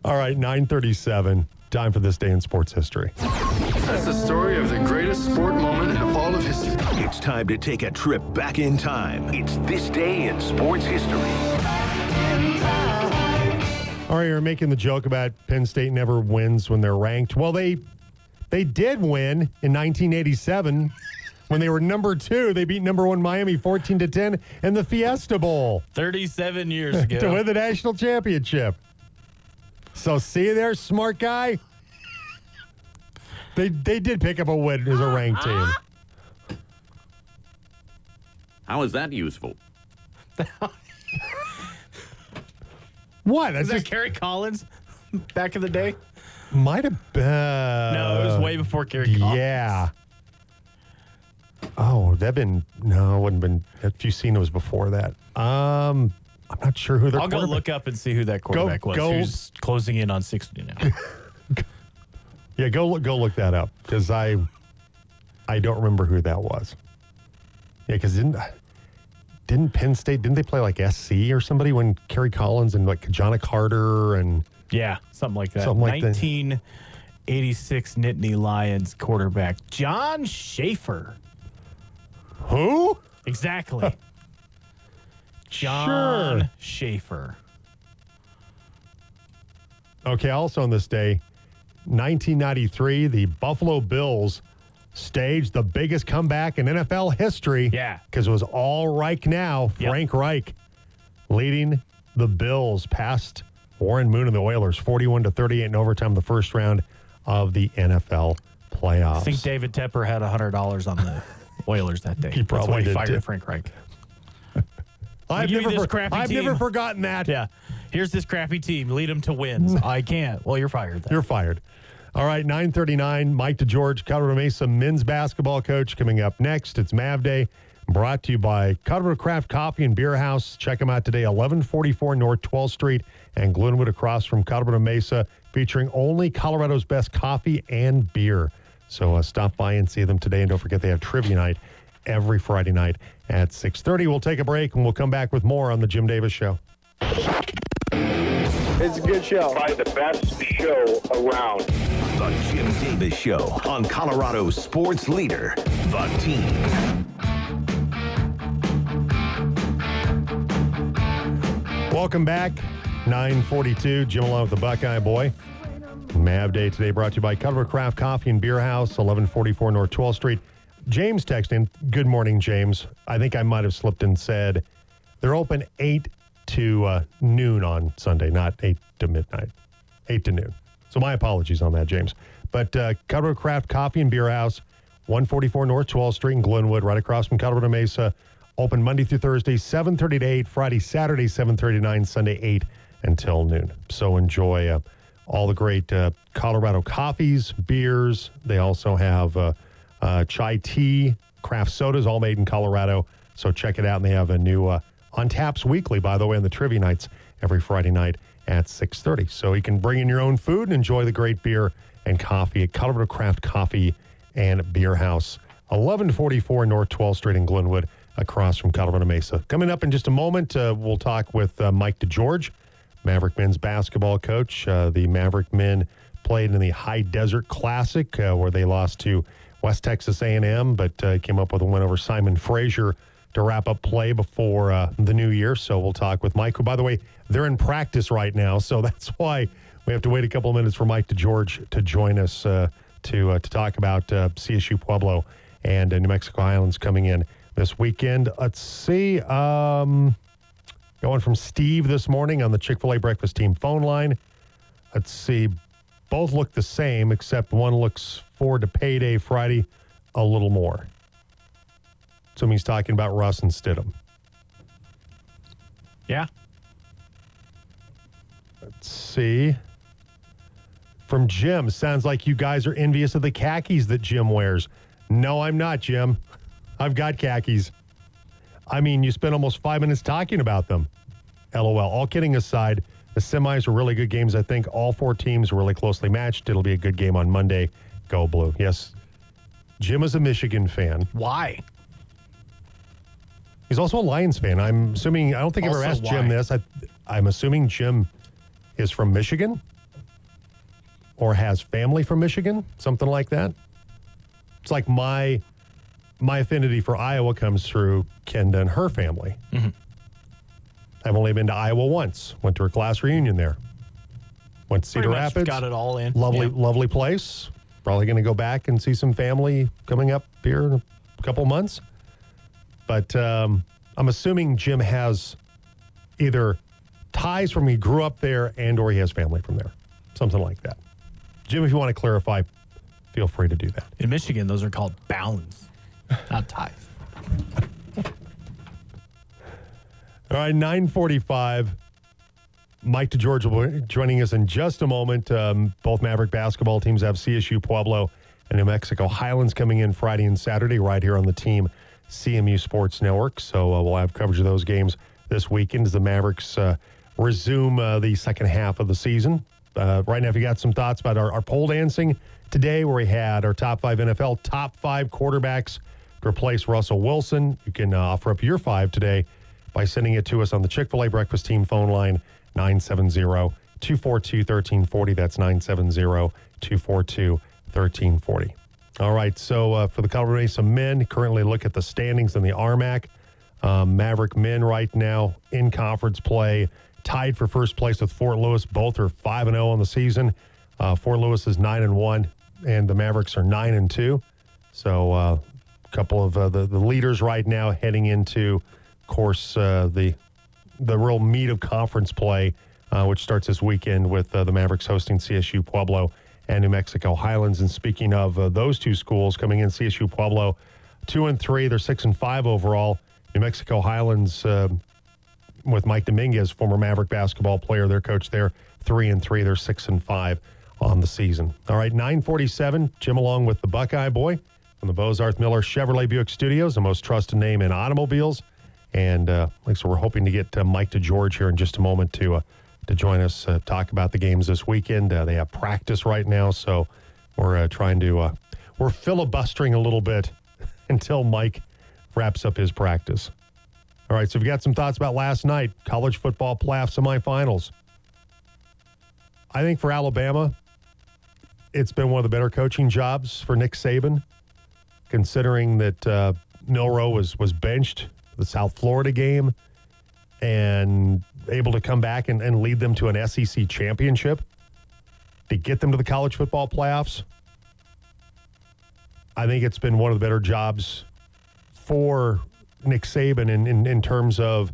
All right, 937. Time for this day in sports history. That's the story of the greatest sport moment in all of history. It's time to take a trip back in time. It's this day in sports history. All right, you're making the joke about Penn State never wins when they're ranked. Well, they they did win in 1987 when they were number two. They beat number one Miami 14 to 10 in the Fiesta Bowl 37 years ago to win the national championship. So see you there, smart guy. They they did pick up a win as a ranked team. How is that useful? What? That's Is that just Kerry Collins back in the day? might have been. No, it was way before Kerry Collins. Yeah. Oh, that been no, it wouldn't been. If you seen it was before that. Um, I'm not sure who they're. I'll go look up and see who that quarterback was. go- Who's closing in on 60 now. Yeah, go look. Go look that up because I, I don't remember who that was. Yeah, because didn't didn't Penn State didn't they play like SC or somebody when Kerry Collins and like Ki-Jana Carter and yeah, something like that. Something like that. 1986 Nittany Lions quarterback John Shaffer. Who? Exactly. John Sure. Shaffer. Okay, also on this day, 1993, the Buffalo Bills staged the biggest comeback in NFL history. Yeah. Because it was all Reich now, Yep. Frank Reich, leading the Bills past Warren Moon and the Oilers, 41 to 38 in overtime, the first round of the NFL playoffs. I think David Tepper had $100 on the Oilers that day. He That's probably why he fired. Frank Reich. I've, never, for- I've team. never forgotten that. Yeah. Here's this crappy team. Lead them to wins. I can't. Well, you're fired then. You're fired. All right, 939, Mike DeGeorge, Colorado Mesa men's basketball coach coming up next. It's Mav Day, brought to you by Colorado Craft Coffee and Beer House. Check them out today, 1144 North 12th Street and Glenwood across from Colorado Mesa, featuring only Colorado's best coffee and beer. So uh, stop by and see them today. And don't forget, they have trivia night every Friday night at 6.30. We'll take a break and we'll come back with more on The Jim Davis Show. It's a good show. Probably the best show around. The Jim Davis Show on Colorado's sports leader, The Team. Welcome back. 942. Jim along with the Buckeye Boy. Mav Day today brought to you by Colorado Craft Coffee and Beer House, 1144 North 12th Street. James texting. Good morning, James. I think I might have slipped and said they're open 8 to uh, noon on Sunday, not 8 to midnight. 8 to noon. So my apologies on that, James. But uh, Craft Coffee and Beer House, 144 North 12th Street in Glenwood, right across from Colorado Mesa. Open Monday through Thursday, 7.30 to 8. Friday, Saturday, 7.30 to 9. Sunday, 8 until noon. So enjoy uh, all the great uh, Colorado coffees, beers. They also have uh, uh, chai tea, craft sodas, all made in Colorado. So check it out. And they have a new uh, on taps weekly, by the way, on the trivia nights every Friday night at 6.30. So you can bring in your own food and enjoy the great beer and coffee at Colorado Craft Coffee and Beer House, 1144 North 12th Street in Glenwood, across from Colorado Mesa. Coming up in just a moment, uh, we'll talk with uh, Mike DeGeorge, Maverick men's basketball coach. Uh, the Maverick men played in the High Desert Classic, uh, where they lost to West Texas A&M, but uh, came up with a win over Simon Fraser to wrap up play before uh, the new year. So we'll talk with Mike, who, by the way, they're in practice right now. So that's why we have to wait a couple of minutes for Mike DeGeorge to join us uh, to uh, to talk about CSU Pueblo and New Mexico Highlands coming in this weekend. Let's see. Um, going from Steve this morning on the Chick fil A breakfast team phone line. Let's see. Both look the same, except one looks forward to payday Friday a little more. So he's talking about Russ and Stidham. Yeah. Let's see. From Jim, sounds like you guys are envious of the khakis that Jim wears. No, I'm not, Jim. I've got khakis. I mean, you spent almost five minutes talking about them. LOL. All kidding aside, the semis were really good games. I think all four teams were really closely matched. It'll be a good game on Monday. Go blue. Yes. Jim is a Michigan fan. Why? He's also a Lions fan. I'm assuming, I don't think I've ever asked Jim this. I, I'm assuming Jim is from Michigan or has family from Michigan, something like that. It's like my my affinity for Iowa comes through Kenda and her family. Mm-hmm. I've only been to Iowa once. Went to a class reunion there. Went to Cedar Rapids. got it all in. Lovely, Yeah. lovely place. Probably going to go back and see some family coming up here in a couple months. But um, I'm assuming Jim has either ties from he grew up there and or he has family from there, something like that. Jim, if you want to clarify, feel free to do that. In Michigan, those are called bounds, not ties. All right, 945. Mike DeGeorge will be joining us in just a moment. Um, both Maverick basketball teams have CSU Pueblo and New Mexico Highlands coming in Friday and Saturday right here on the team CMU Sports Network. So uh, we'll have coverage of those games this weekend as the Mavericks uh, resume uh, the second half of the season. Uh, right now, if you got some thoughts about our, our pole dancing today, where we had our top five NFL, top five quarterbacks to replace Russell Wilson, you can uh, offer up your five today by sending it to us on the Chick fil A Breakfast Team phone line, 970 242 1340. That's 970 242 1340. All right. So uh, for the Colorado Mesa men, currently look at the standings in the RMAC. Um, Maverick men right now in conference play, tied for first place with Fort Lewis. Both are 5 and 0 on the season. Uh, Fort Lewis is 9 and 1, and the Mavericks are 9 and 2. So uh, couple of uh, the, the leaders right now heading into, of course, uh, the the real meat of conference play, uh, which starts this weekend with uh, the Mavericks hosting CSU Pueblo and New Mexico Highlands. And speaking of uh, those two schools coming in, CSU Pueblo, two and three, they're six and five overall. New Mexico Highlands uh, with Mike Dominguez, former Maverick basketball player, their coach there, three and three, they're six and five on the season. All right, 947, Jim along with the Buckeye Boy from the Bozarth Miller Chevrolet Buick Studios, the most trusted name in automobiles. And uh, like so, we're hoping to get uh, Mike DeGeorge here in just a moment to uh, to join us, uh, talk about the games this weekend. Uh, they have practice right now, so we're uh, trying to we're filibustering a little bit until Mike wraps up his practice. All right, so we've got some thoughts about last night, college football playoff semifinals. I think for Alabama, it's been one of the better coaching jobs for Nick Saban, considering that uh, Milroe was was benched the South Florida game and able to come back and, and lead them to an SEC championship to get them to the college football playoffs. I think it's been one of the better jobs for Nick Saban in, in, in terms of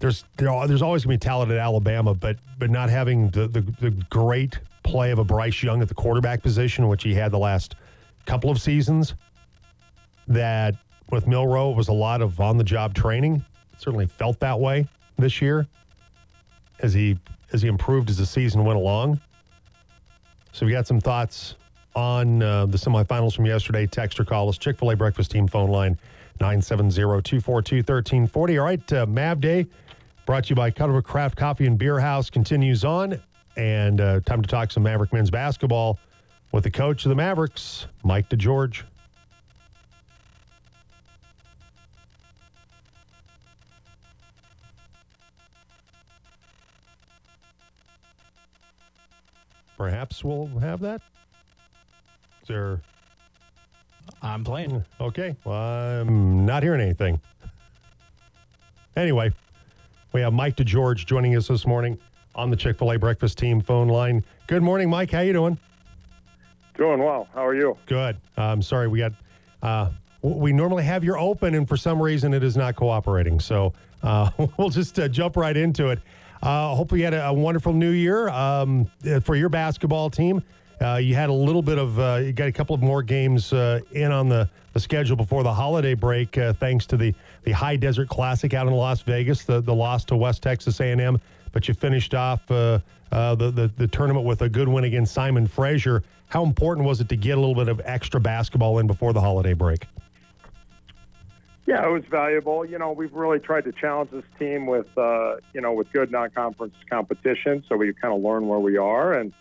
there's there, are- there's always going to be talent at Alabama, but but not having the, the the great play of a Bryce Young at the quarterback position, which he had the last couple of seasons. That with Milroe was a lot of on the job training. Certainly felt that way this year as he as he improved as the season went along. So we got some thoughts on uh, the semifinals from yesterday. Text or call us. Chick fil A breakfast team phone line 970 242 1340. All right, uh, Mav Day brought to you by Cutter Craft Coffee and Beer House continues on. And uh, time to talk some Maverick men's basketball with the coach of the Mavericks, Mike DeGeorge. Perhaps we'll have that. Is there I'm playing. Hmm, okay. Well, I'm not hearing anything. Anyway, we have Mike DeGeorge joining us this morning on the Chick fil A breakfast team phone line. Good morning, Mike. How you doing? Doing well. How are you? Good. I'm sorry. We got, uh, we normally have your open, and for some reason it is not cooperating. So uh, we'll just uh, jump right into it. Uh, hopefully, you had a, a wonderful new year um, uh, for your basketball team. You had a little bit of, you got a couple of more games in on the, the schedule before the holiday break, thanks to the, the High Desert Classic out in Las Vegas, the, the loss to West Texas A&M. But you finished off the, the the tournament with a good win against Simon Fraser. How important was it to get a little bit of extra basketball in before the holiday break? Yeah, it was valuable. You know, we've really tried to challenge this team with, uh, you know, with good non-conference competition, so we kind of learn where we are, and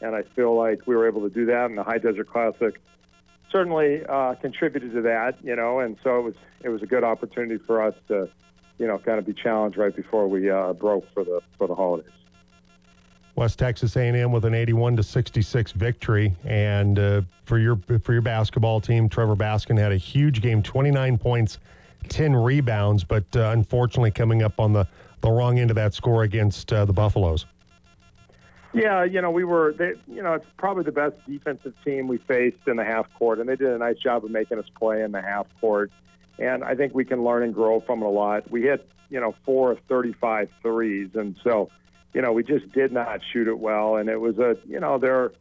and I feel like we were able to do that. And the High Desert Classic certainly uh, contributed to that, you know, and so it was it was a good opportunity for us to, you know, kind of be challenged right before we uh, broke for the for the holidays. West Texas A&M with an 81 to 66 victory, and uh, for your for your basketball team, Trevor Baskin had a huge game, 29 points, 10 rebounds, but uh, unfortunately coming up on the the wrong end of that score against uh, the Buffaloes. Yeah, you know, we were, they, you know, it's probably the best defensive team we faced in the half court, and they did a nice job of making us play in the half court. And I think we can learn and grow from it a lot. We hit, you know, four of 35 threes, and so you know, we just did not shoot it well, and it was a, you know, there,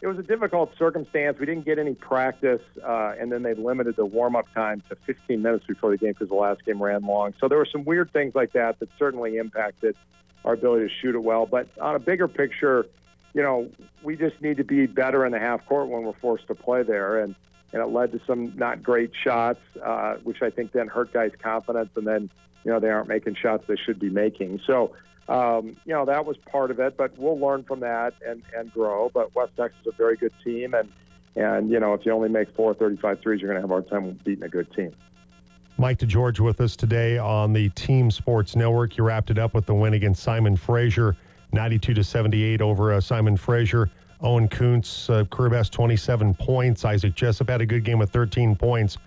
it was a difficult circumstance. We didn't get any practice, uh, and then they limited the warm-up time to 15 minutes before the game because the last game ran long. So there were some weird things like that that certainly impacted our ability to shoot it well. But on a bigger picture, you know, we just need to be better in the half court when we're forced to play there, and and it led to some not great shots, uh, which I think then hurt guys' confidence, and then you know they aren't making shots they should be making. So um, you know, that was part of it, but we'll learn from that and, and grow. But West Texas is a very good team, and, and you know, if you only make four 35 threes, you're going to have a hard time beating a good team. Mike DeGeorge with us today on the Team Sports Network. You wrapped it up with the win against Simon Fraser, 92 to 78 over uh, Simon Fraser. Owen Kuntz, uh, career best 27 points. Isaac Jessup had a good game with 13 points,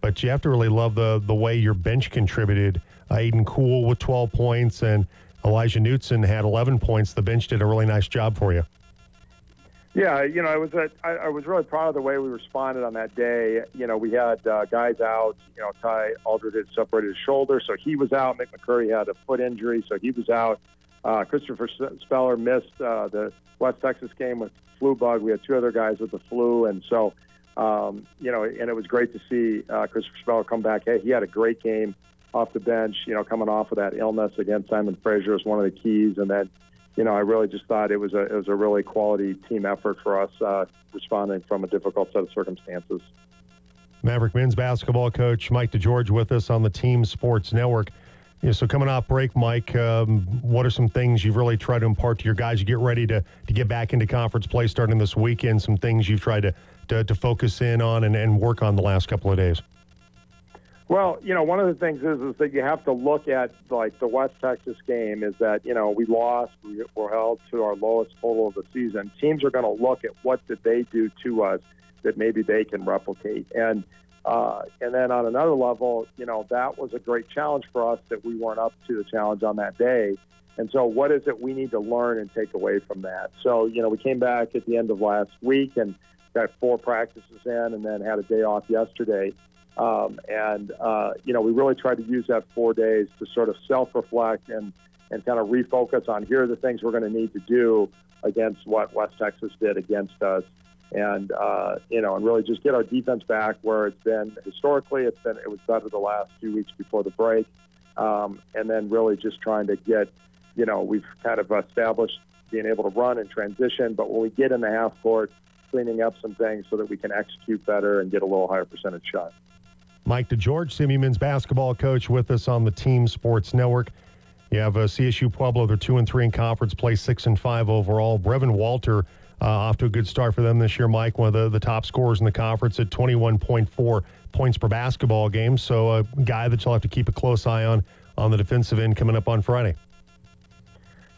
but you have to really love the the way your bench contributed. Uh, Aiden Cool with 12 points and Elijah Knutson had 11 points. The bench did a really nice job for you. Yeah, you know, I was I was really proud of the way we responded on that day. You know, we had uh, guys out. You know, Ty Aldred had separated his shoulder, so he was out. Mick McCurry had a foot injury, so he was out. Uh, Christopher Speller missed uh, the West Texas game with flu bug. We had two other guys with the flu, and so um, you know, and it was great to see uh, Christopher Speller come back. Hey, he had a great game off the bench, you know, coming off of that illness against Simon Fraser is one of the keys. And then, you know, I really just thought it was a it was a really quality team effort for us uh, responding from a difficult set of circumstances. Maverick men's basketball coach Mike DeGeorge with us on the Team Sports Network. Yeah, so coming off break, Mike, um, what are some things you've really tried to impart to your guys? You get ready to, to get back into conference play starting this weekend. Some things you've tried to, to, to focus in on and, and work on the last couple of days. Well, you know, one of the things is is that you have to look at like the West Texas game is that you know we lost, we were held to our lowest total of the season. Teams are going to look at what did they do to us that maybe they can replicate, and uh, and then on another level, you know, that was a great challenge for us that we weren't up to the challenge on that day. And so, what is it we need to learn and take away from that? So, you know, we came back at the end of last week and got four practices in, and then had a day off yesterday. Um, and, uh, you know, we really tried to use that four days to sort of self reflect and, and kind of refocus on here are the things we're going to need to do against what West Texas did against us. And, uh, you know, and really just get our defense back where it's been historically. It's been, it was better the last few weeks before the break. Um, and then really just trying to get, you know, we've kind of established being able to run and transition. But when we get in the half court, cleaning up some things so that we can execute better and get a little higher percentage shot. Mike DeGeorge, CMU men's basketball coach, with us on the Team Sports Network. You have uh, CSU Pueblo; they're two and three in conference play, six and five overall. Brevin Walter uh, off to a good start for them this year. Mike, one of the, the top scorers in the conference at twenty one point four points per basketball game. So a guy that you'll have to keep a close eye on on the defensive end coming up on Friday.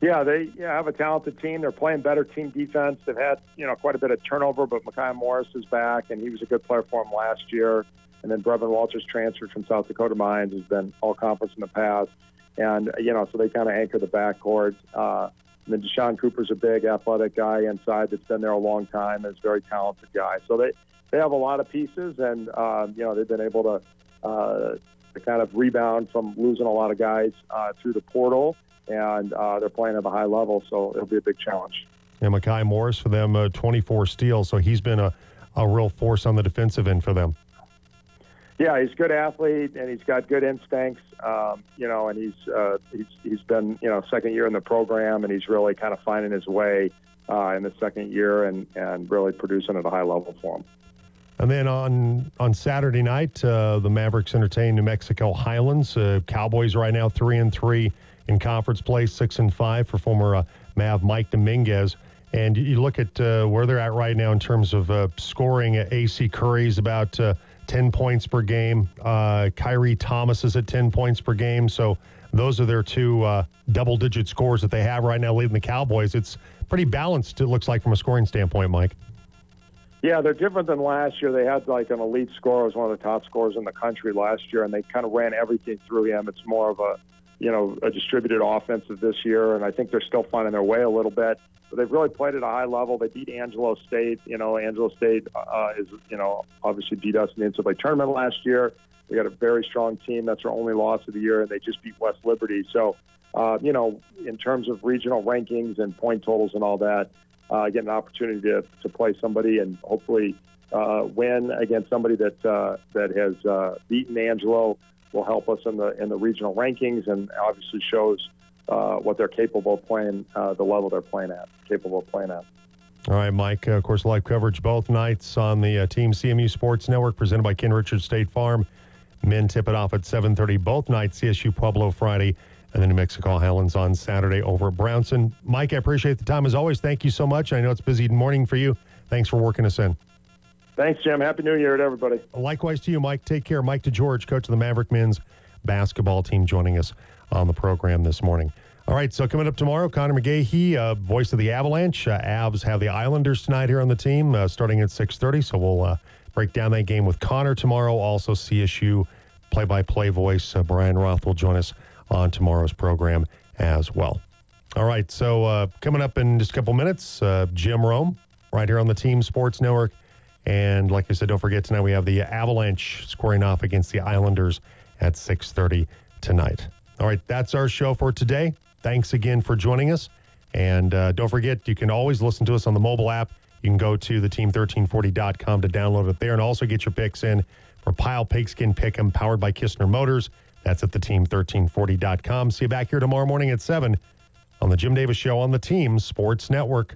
Yeah, they yeah, have a talented team. They're playing better team defense. They've had you know quite a bit of turnover, but Makai Morris is back, and he was a good player for them last year. And then Brevin Walters transferred from South Dakota Mines, has been all conference in the past. And, you know, so they kind of anchor the backcourt. Uh, and then Deshaun Cooper's a big athletic guy inside that's been there a long time, is a very talented guy. So they, they have a lot of pieces, and, um, you know, they've been able to, uh, to kind of rebound from losing a lot of guys uh, through the portal. And uh, they're playing at a high level, so it'll be a big challenge. And Makai Morris for them, uh, 24 steals. So he's been a, a real force on the defensive end for them. Yeah, he's a good athlete and he's got good instincts. Um, you know, and he's uh, he's he's been you know second year in the program and he's really kind of finding his way uh, in the second year and and really producing at a high level for him. And then on on Saturday night, uh, the Mavericks entertain New Mexico Highlands. Uh, Cowboys right now three and three in conference play, six and five for former uh, Mav Mike Dominguez. And you look at uh, where they're at right now in terms of uh, scoring. AC Curry's about uh, 10 points per game. Uh, Kyrie Thomas is at 10 points per game. So those are their two uh, double digit scores that they have right now leading the Cowboys. It's pretty balanced, it looks like, from a scoring standpoint, Mike. Yeah, they're different than last year. They had like an elite scorer, was one of the top scorers in the country last year, and they kind of ran everything through him. It's more of a, you know, a distributed offensive this year, and I think they're still finding their way a little bit. But they've really played at a high level. They beat Angelo State. You know, Angelo State uh, is, you know, obviously beat us in the NCAA tournament last year. They got a very strong team. That's their only loss of the year, and they just beat West Liberty. So, uh, you know, in terms of regional rankings and point totals and all that, uh, get an opportunity to, to play somebody and hopefully uh, win against somebody that uh, that has uh, beaten Angelo will help us in the in the regional rankings and obviously shows uh, what they're capable of playing, uh, the level they're playing at, capable of playing at. All right, Mike. Uh, of course, live coverage both nights on the uh, Team CMU Sports Network, presented by Ken Richards State Farm. Men tip it off at 7:30 both nights. CSU Pueblo Friday, and then New Mexico Highlands on Saturday over at Brownson. Mike, I appreciate the time as always. Thank you so much. I know it's busy morning for you. Thanks for working us in. Thanks, Jim. Happy New Year to everybody. Likewise to you, Mike. Take care. Mike DeGeorge, coach of the Maverick men's basketball team, joining us on the program this morning. All right, so coming up tomorrow, Connor McGahey, uh, voice of the Avalanche. Uh, Avs have the Islanders tonight here on the team, uh, starting at 6.30, so we'll uh, break down that game with Connor tomorrow. Also, CSU play-by-play voice uh, Brian Roth will join us on tomorrow's program as well. All right, so uh, coming up in just a couple minutes, Jim Rome, right here on the Team Sports Network. And like I said, don't forget tonight we have the Avalanche squaring off against the Islanders at 6.30 tonight. All right, that's our show for today. Thanks again for joining us. And uh, don't forget, you can always listen to us on the mobile app. You can go to the team1340.com to download it there and also get your picks in for Pile Pigskin Pick'em powered by Kistner Motors. That's at the team1340.com. See you back here tomorrow morning at 7 on the Jim Davis Show on the Team Sports Network.